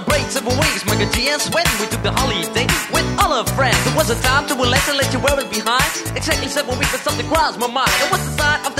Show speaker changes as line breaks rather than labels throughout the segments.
celebrate several weeks. Mike and G and Sweat, we took the holiday with all our friends. It was a time to relax and let your worries behind. Exactly seven weeks, but something crossed my mind. It was the sign of the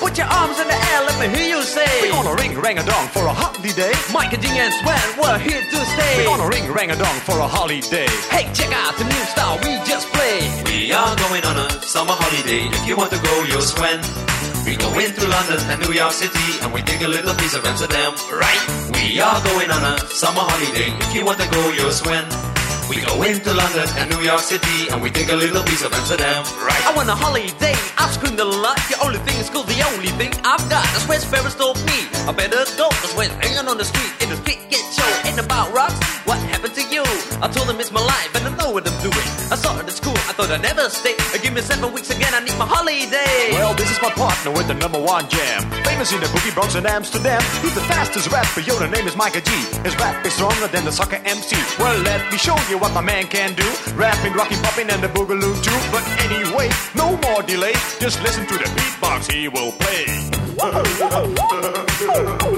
Put your arms in the air, let me hear you say.
We're gonna ring rang a dong for a holiday.
Mike and G and Sweat, we're here to stay.
We're gonna ring rang a dong for a holiday.
Hey, check out the new style we just played.
We are going on a summer holiday. If you want to go, you'll swim. We go into London and New York City and we take a little piece of Amsterdam, right? We are going on a summer holiday. If you want to go, you'll swim. We go into London and New York City and we take a little piece of Amsterdam, right?
I want a holiday. I've screamed a lot. The only thing is school, the only thing I've got. That's where Ferris told me. I better go. That's when hanging on the street in the street get show. Ain't about rocks. What happened to you? I told them it's my life and I know what I'm doing. I saw it at school. I thought I'd never stay. Give me seven weeks again. I need my holiday.
Well, this is my partner with the number one jam. Famous in the boogie Bronx and Amsterdam. He's the fastest rapper, yo, the name is Miker G. His rap is stronger than the soccer MC. Well, let me show you what my man can do. Rapping, rocking, popping, and the boogaloo too. But anyway, no more delay. Just listen to the beatbox he will play.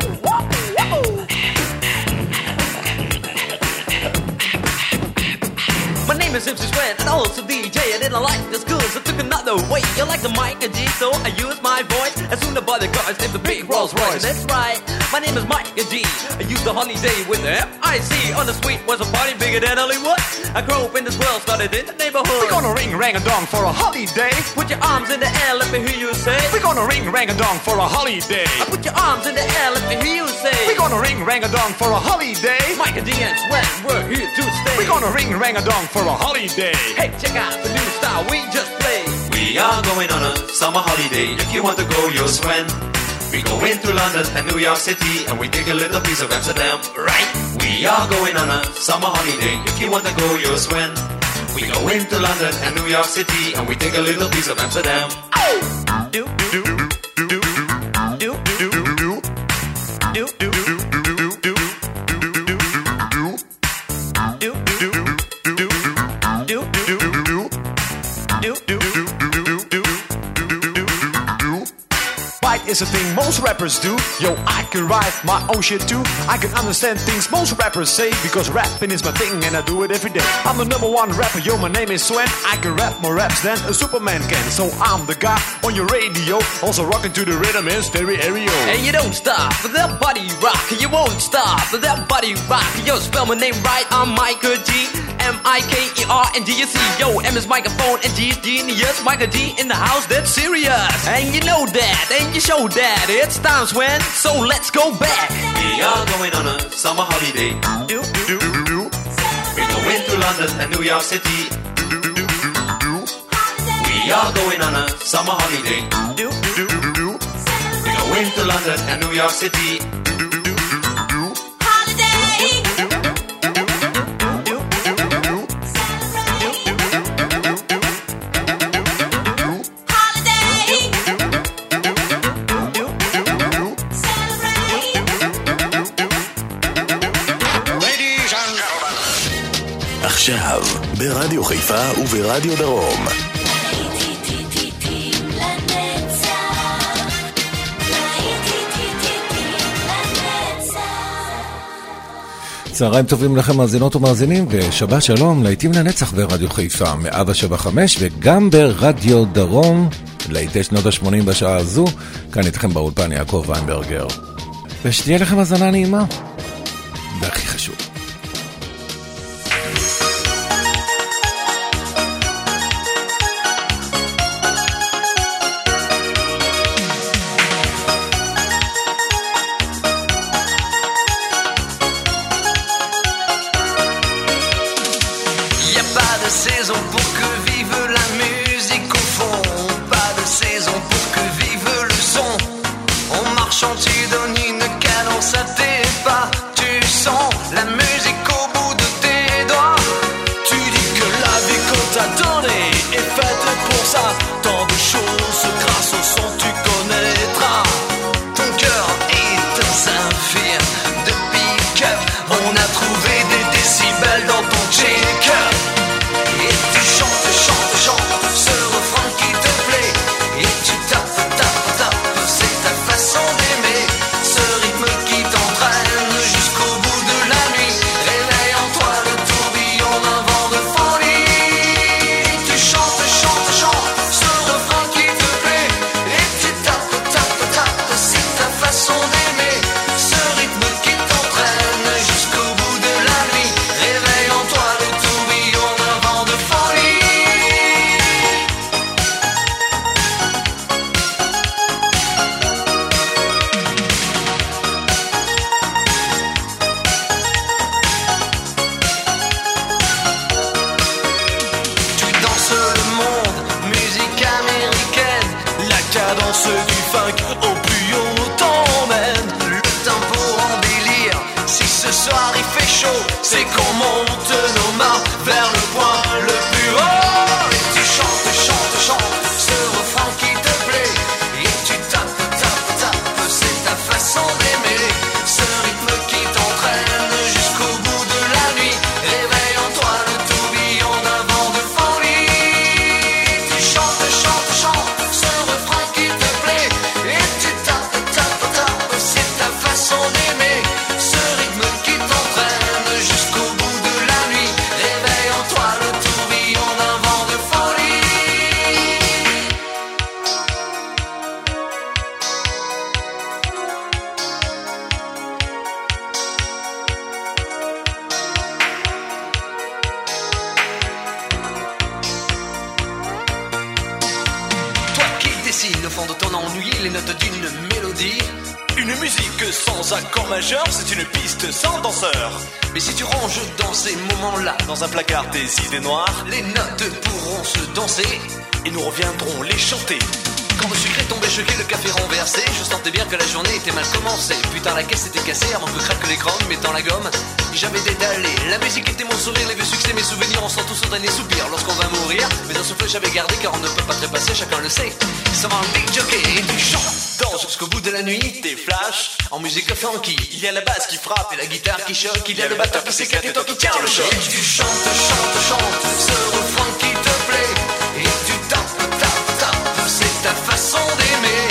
name is Simpson Sweat and also DJ. I didn't like the school, so took another way. You like the mic and G, so I use my voice. As soon as I the cars named the big Rolls Royce. That's right, my name is Mike and G. I use the holiday with the F-I-C. On the street was a party bigger than Hollywood. I grew up in this world, started in the neighborhood.
We're gonna ring rang a dong for a holiday.
Put your arms in the air, let me hear you say.
We're gonna ring rang a dong for a holiday.
I put your arms in the air, let me hear you say.
We're gonna ring rang a dong for a holiday.
Mike and G and Sweat, we're here to stay.
We're gonna ring rang a dong for a holiday.
Hey, check out the new style we just played.
We are going on a summer holiday. If you want to go, you'll swim. We go into London and New York City and we take a little piece of Amsterdam, right? We are going on a summer holiday. If you want to go, you'll swim. We go into London and New York City and we take a little piece of Amsterdam.
Oh!
Do, Do, do, do, is a thing most rappers do. Yo, I can write my own shit too. I can understand things most rappers say because rapping is my thing and I do it every day. I'm the number one rapper, yo, my name is Sven. I can rap more raps than a Superman can. So I'm the guy on your radio, also rocking to the rhythm in stereo.
And you don't stop for that body rock. You won't stop for that body rock. Yo, spell my name right. I'm Miker G. M I K E R N G S E. Yo, M is microphone and G is genius. Miker G in the house, that's serious. And you know that, and you show that. It's times when, so let's go back.
We are going on a summer holiday.
Do,
Do, do, do,
We go into London and New York City.
do, do, do,
We are going on a summer holiday.
do,
do, do, do.
We go into London and New York City.
עכשיו, ברדיו חיפה וברדיו דרום.
צהריים טובים לכם מאזינות ומאזינים, ושבת שלום, להיטים לנצח ברדיו חיפה, מאבא שבע חמש, וגם ברדיו דרום, להיטי שנות ה-80 בשעה הזו, כאן איתכם באולפן יעקב ויינברגר. ושתהיה לכם האזנה נעימה. והכי חשוב.
Idées noires,
les notes pourront se danser.
et nous reviendrons les chanter.
Choqué, le café renversé, je sentais bien que la journée était mal commencée. Putain, la caisse était cassée avant que craque l'écran, mettant la gomme. J'avais détalé, la musique était mon sourire, les vieux succès, mes souvenirs, on sent tous au dernier soupir lorsqu'on va mourir. Mais un souffle j'avais gardé car on ne peut pas trépasser, chacun le sait. Va un big jockey et chantes, danses jusqu'au bout de la nuit.
Des flashs,
En musique funky,
il y a la basse qui frappe
et la guitare qui choque, il y a le batteur qui s'éclate et toi qui tiens le choc. Tu chantes, chantes, chantes ce refrain qui ta façon d'aimer.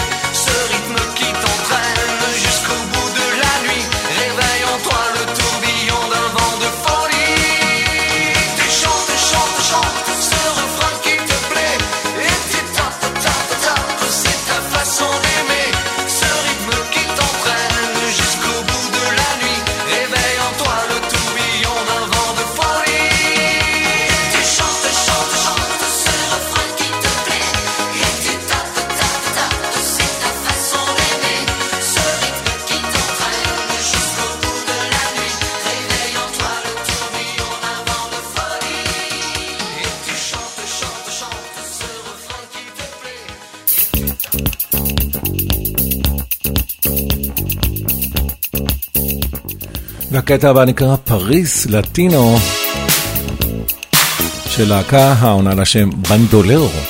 והקטע הבא נקרא פריס לטינו של להקה העונה לשם בנדולרו.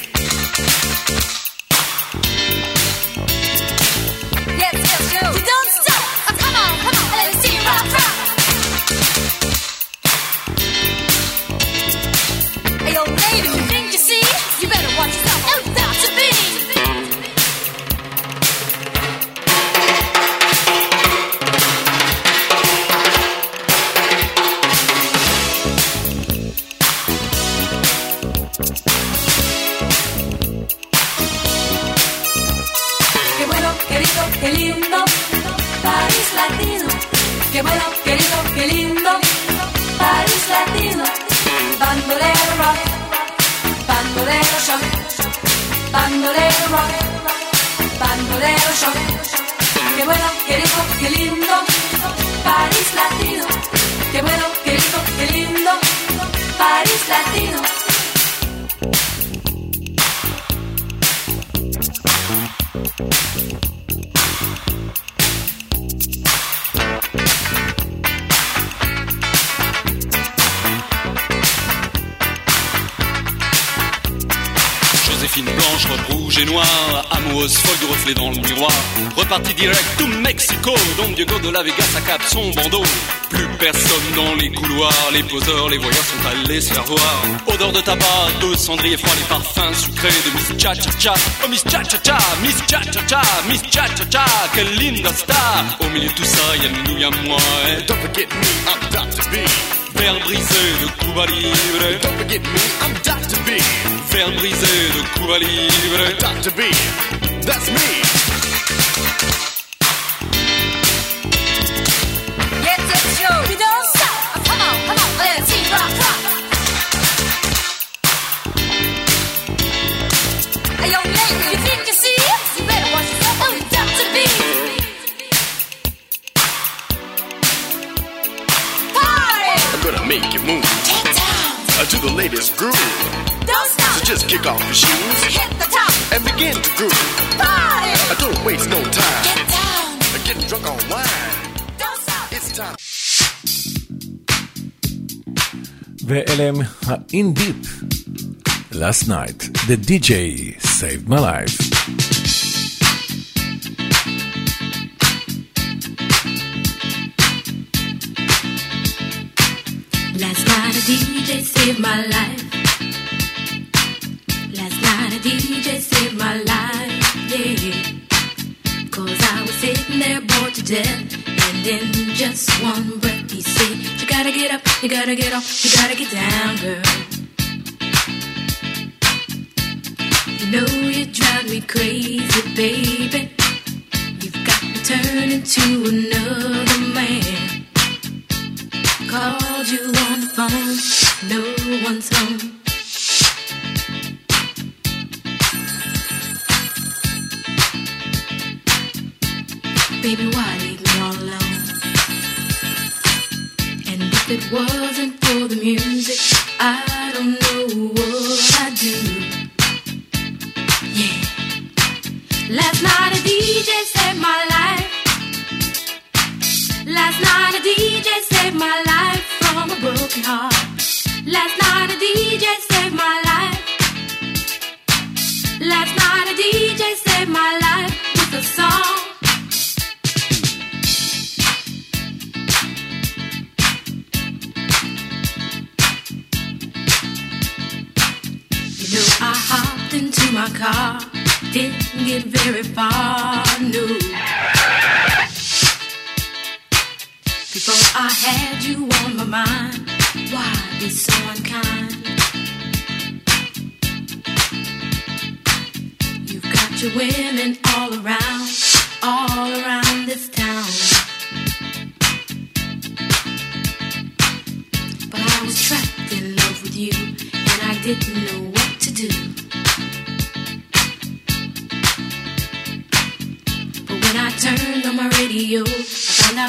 Son bandeau. Plus personne dans les couloirs, les poseurs, les voyageurs sont allés se faire voir. Odeur de tabac, de cendrier froid, les parfums sucrés de Miss Cha Cha Cha. Oh Miss Cha Cha Cha, Miss Cha Cha Cha, Miss Cha Cha Cha, quelle linda star. Au milieu de tout ça, y'a nous, y'a moi.
Don't forget me, I'm Dr. B.
Verre brisé de Cuba Libre.
Don't forget me, I'm Dr. B.
Verre brisé de Cuba Libre.
Dr. B. That's me. Just kick off your shoes.
Hit the top.
And begin to groove.
Party.
I don't waste no time.
Get down.
Getting drunk on wine.
Don't stop.
It's time.
ואלה הם ה-Indeep. Uh, Last night, the DJ saved my life.
Last night a DJ saved my life. Just one breath he said, You gotta get up, you gotta get off, you gotta get down, girl. You know you drive me crazy, baby. You've got me turning to another man. Called you on the phone, no one's home. Baby, why it wasn't for the music, I didn't get very far, no. Before I had you on my mind, why be so unkind? You've got your women all around,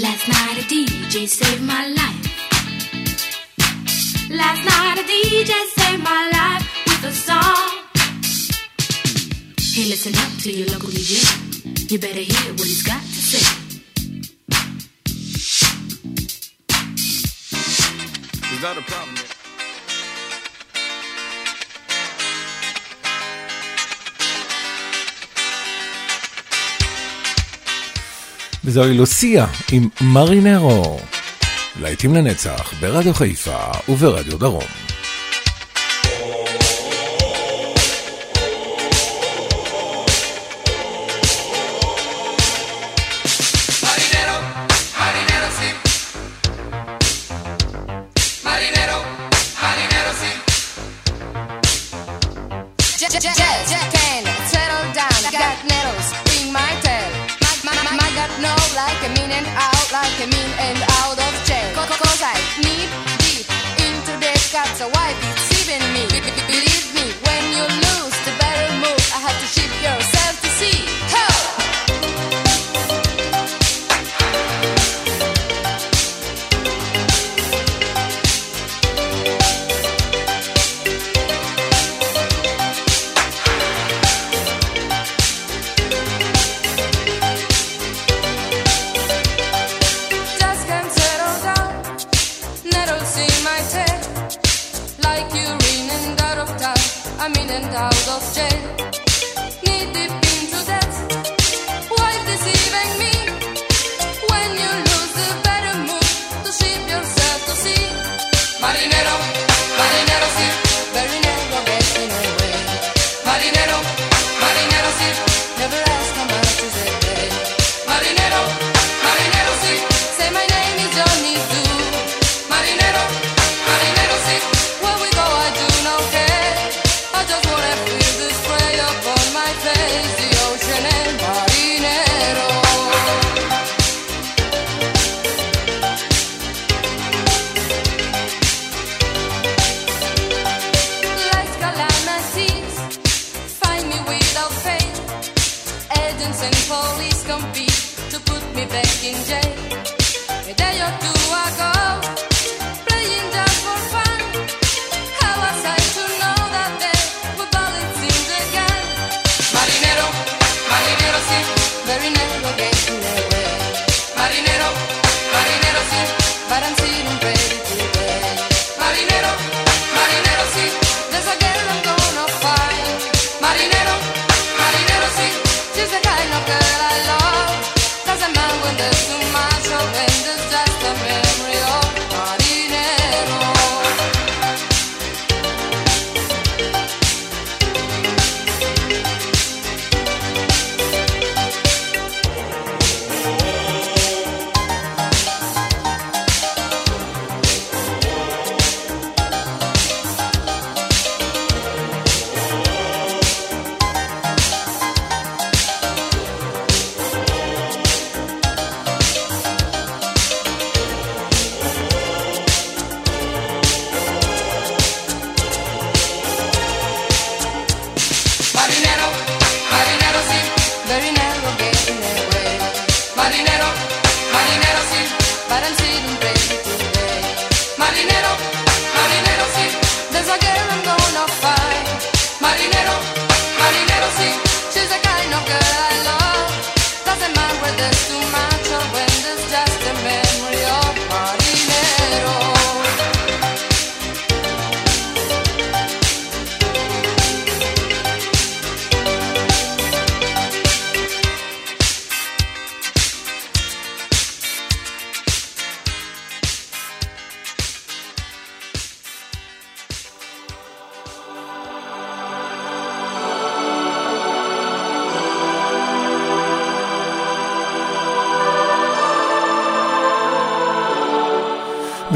Last night a DJ saved my life. Last night a DJ saved my life with a song. Hey, listen up to your local DJ. You better hear what he's got to say.
Is that a problem? yet?
וזוהי לוסיה עם מרינרו. להיטים לנצח ברדיו חיפה וברדיו דרום.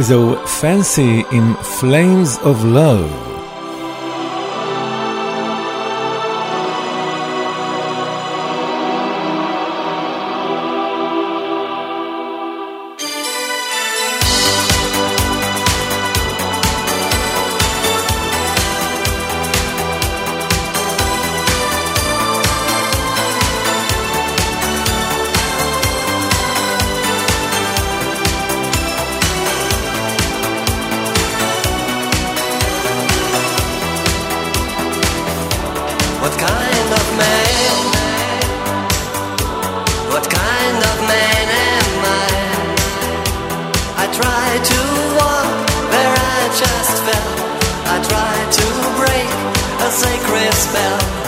וזהו פנסי עם Flames of Love.
Spell.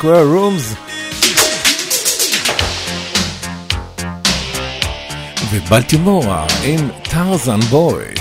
Square Rooms.
ובלטימורה עם טרזן בוי.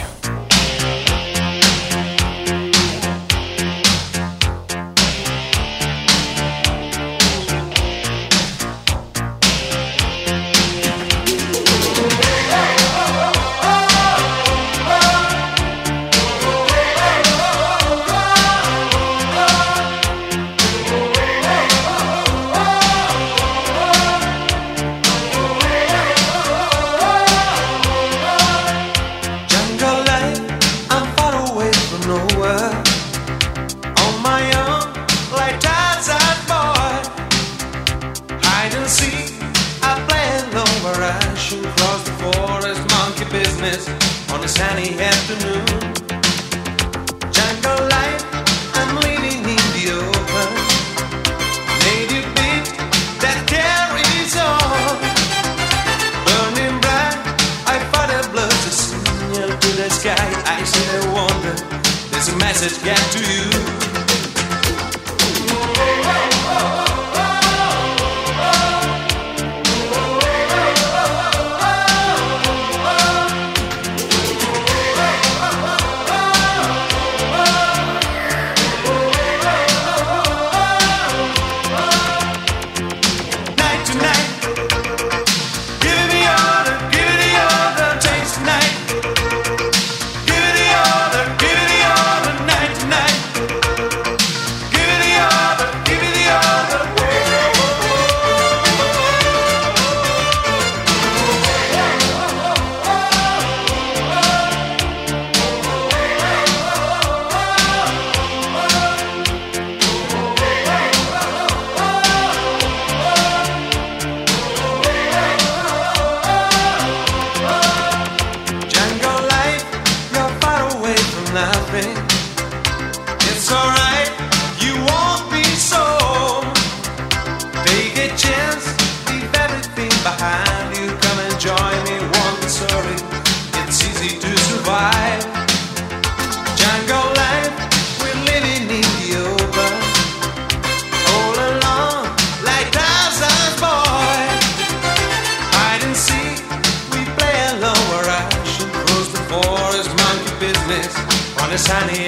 open. tiny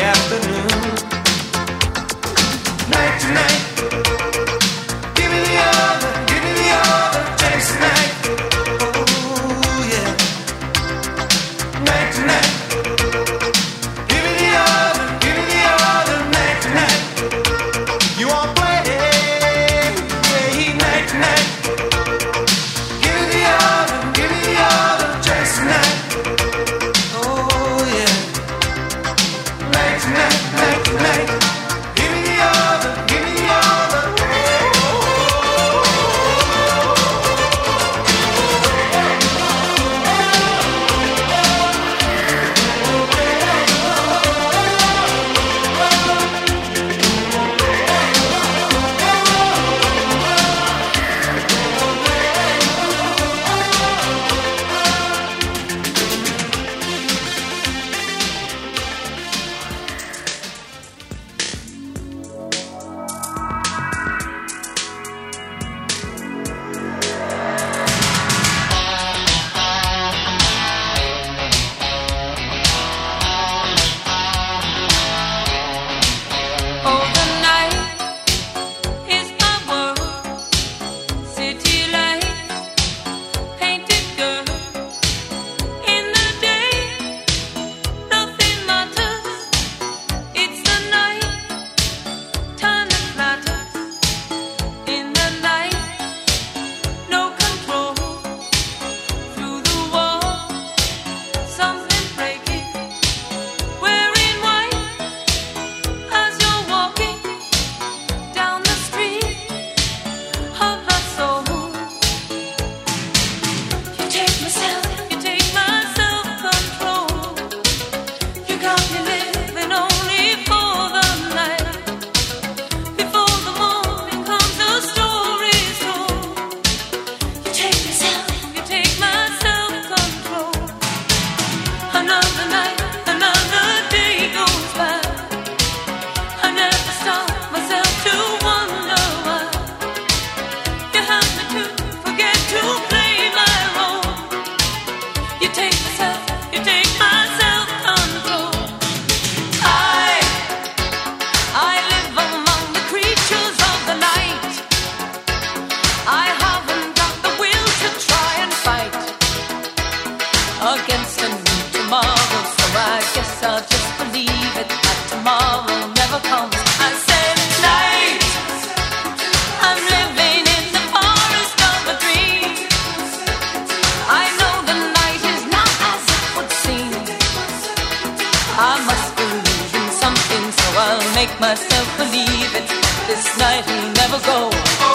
so
I'll make myself believe it. This night will never go.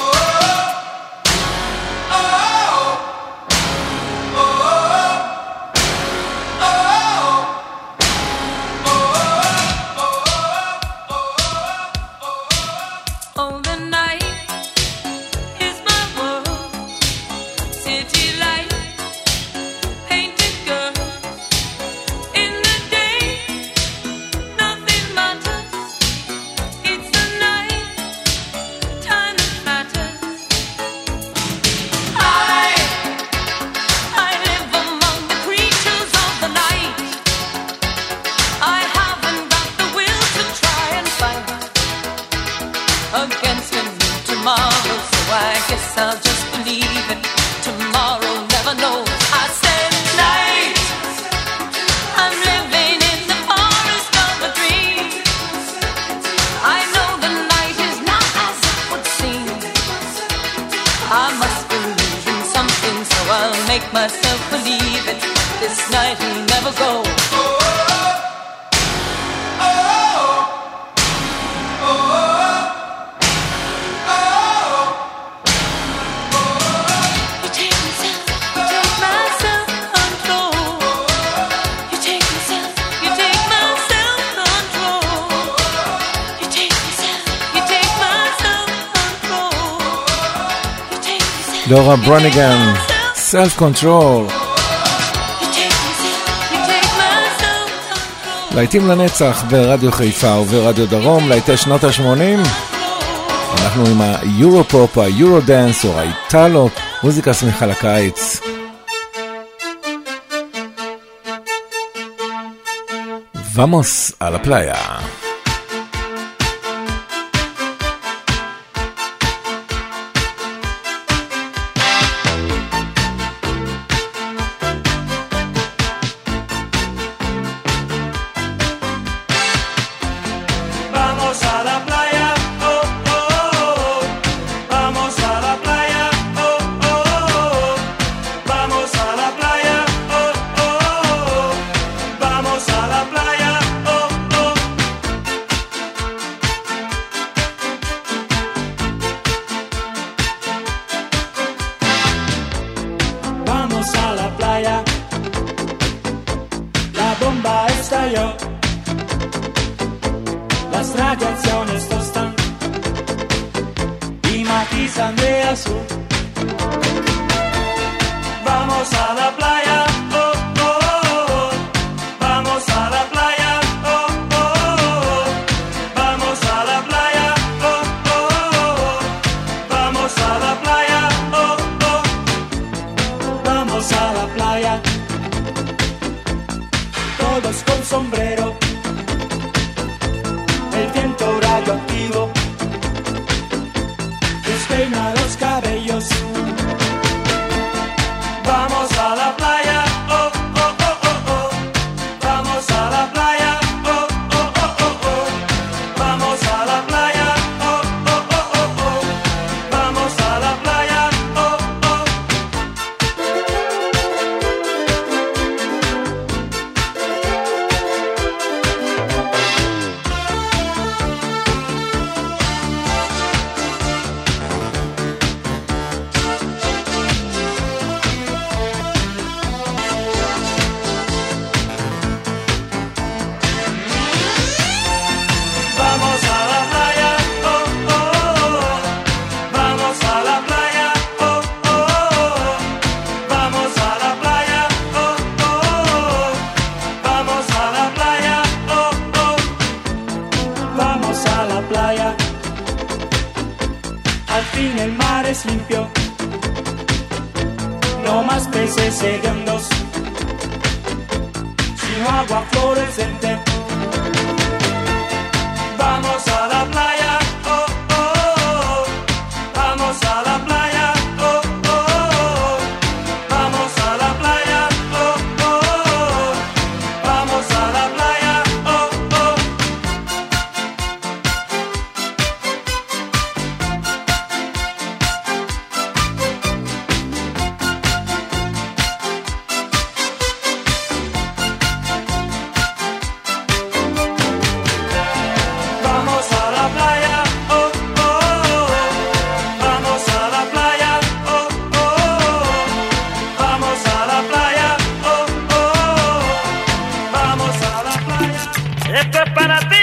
דורה ברוניגן, סלף קונטרול. להיטים לנצח ברדיו חיפה וברדיו דרום, להיטי שנות ה-80. אנחנו עם היורופופ, היורודנס, היורו-דנס או האיטלו, מוזיקה שמחה לקיץ. ומוס על
la. Esto es para ti.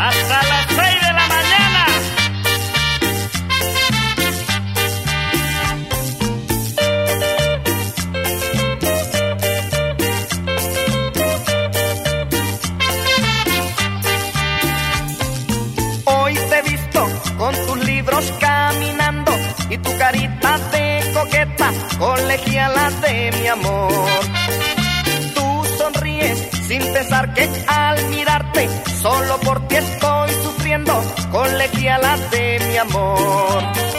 hasta las seis de la mañana. Hoy te he visto con tus libros caminando y tu carita de coqueta, colegiala de mi amor sin pensar que al mirarte solo por ti estoy sufriendo, colegiala de mi amor.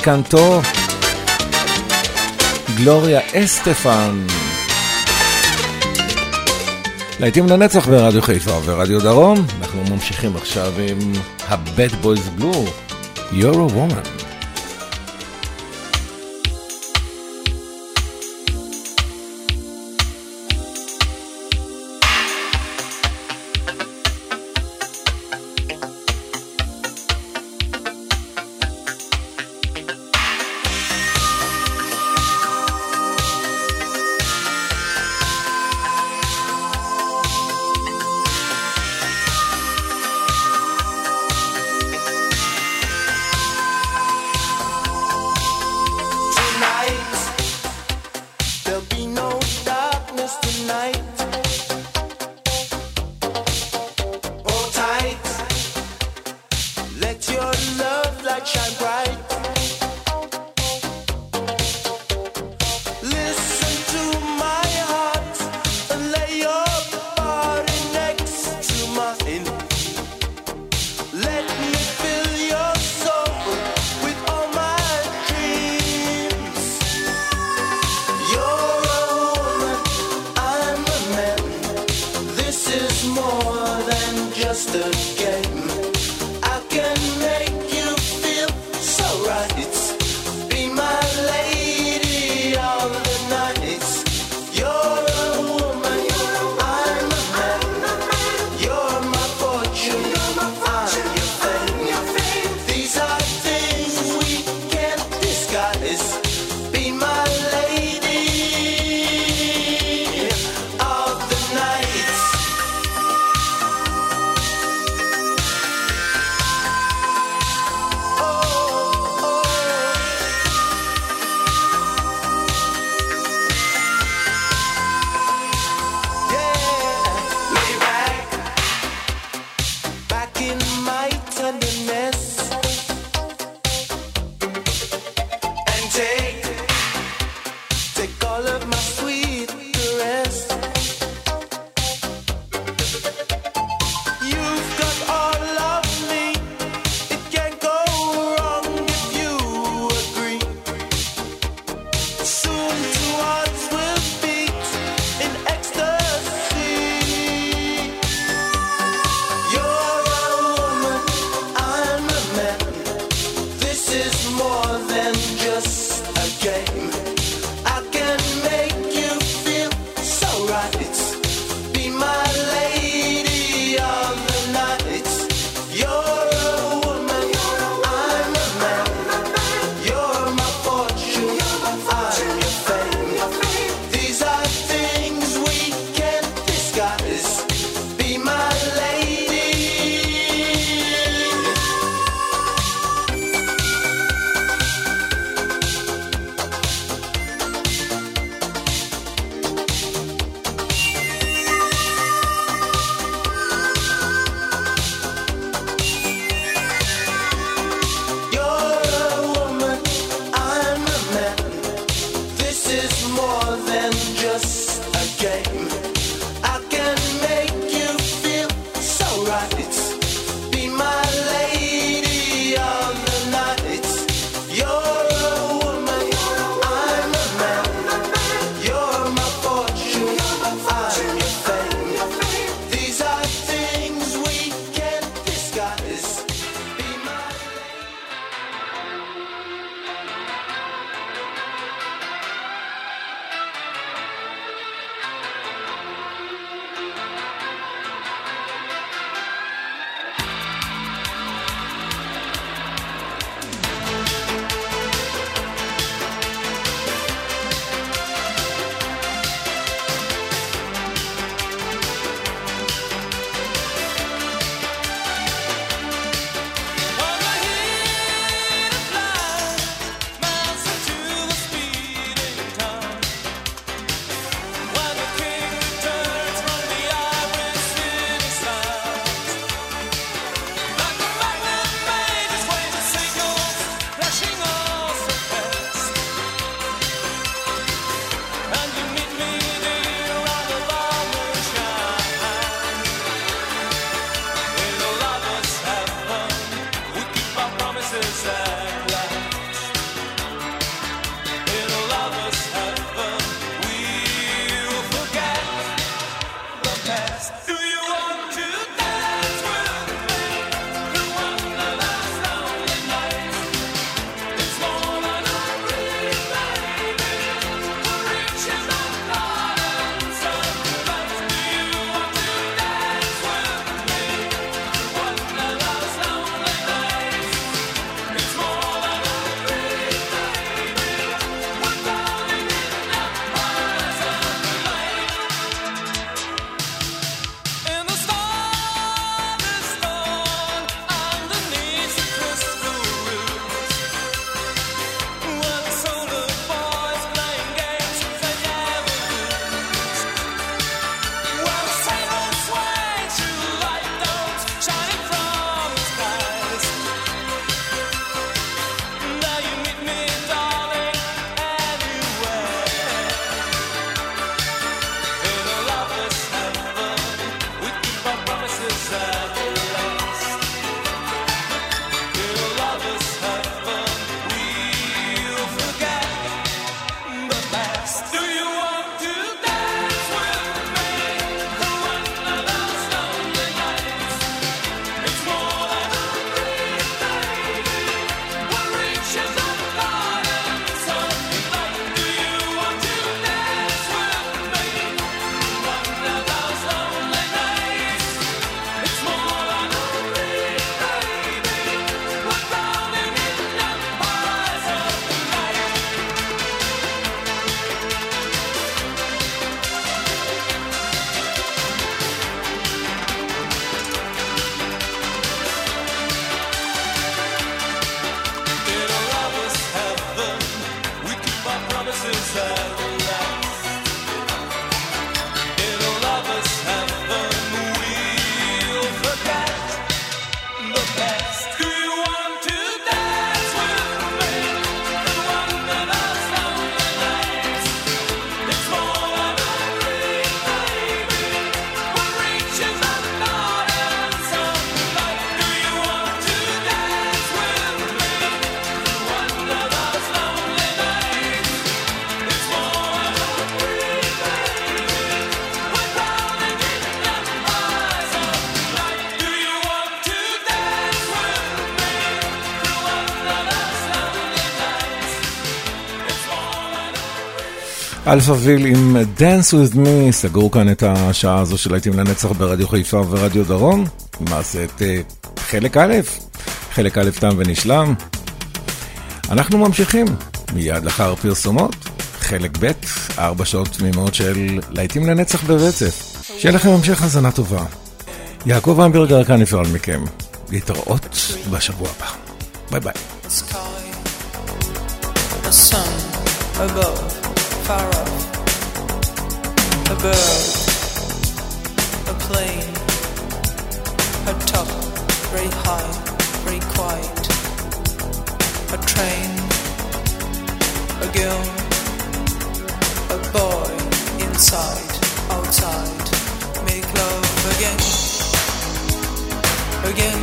מקנטו, גלוריה אסטפן. להיטים לנצח ברדיו חיפה ורדיו דרום, אנחנו ממשיכים עכשיו עם ה-Bad Boys Blue, You're a Woman. אלפאביל עם Dance with me, סגרו כאן את השעה הזו של להיטים לנצח ברדיו חיפה ורדיו דרום. למעשה את אה, חלק א', חלק א' תם ונשלם. אנחנו ממשיכים מיד לאחר פרסומות, חלק ב', ארבע שעות תמימות של להיטים לנצח ברצף. שיהיה לכם המשך האזנה טובה. יעקב אמברגר כאן נפרד מכם. להתראות בשבוע הבא. ביי ביי.
a sun above, far off, a bird, a plane, a top, very high, very quiet, a train, a girl, a boy, inside, outside, make love again, again,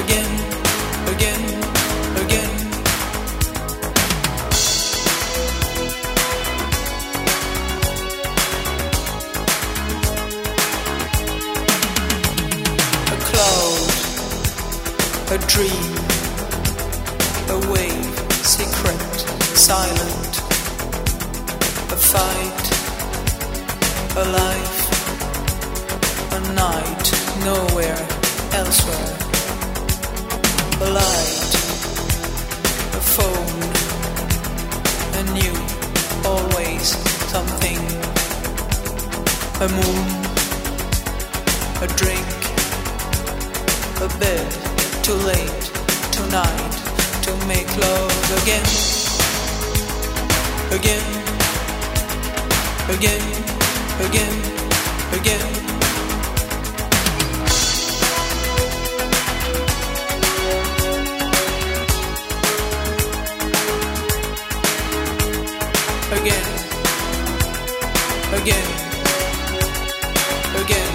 again, again, again. A dream, a wave, secret, silent, a fight, a life, a night, nowhere, elsewhere, a light, a phone, a new, always something, a moon, a drink, a bed, too late, tonight, to make love again, again, again, again, again. Again, again, again.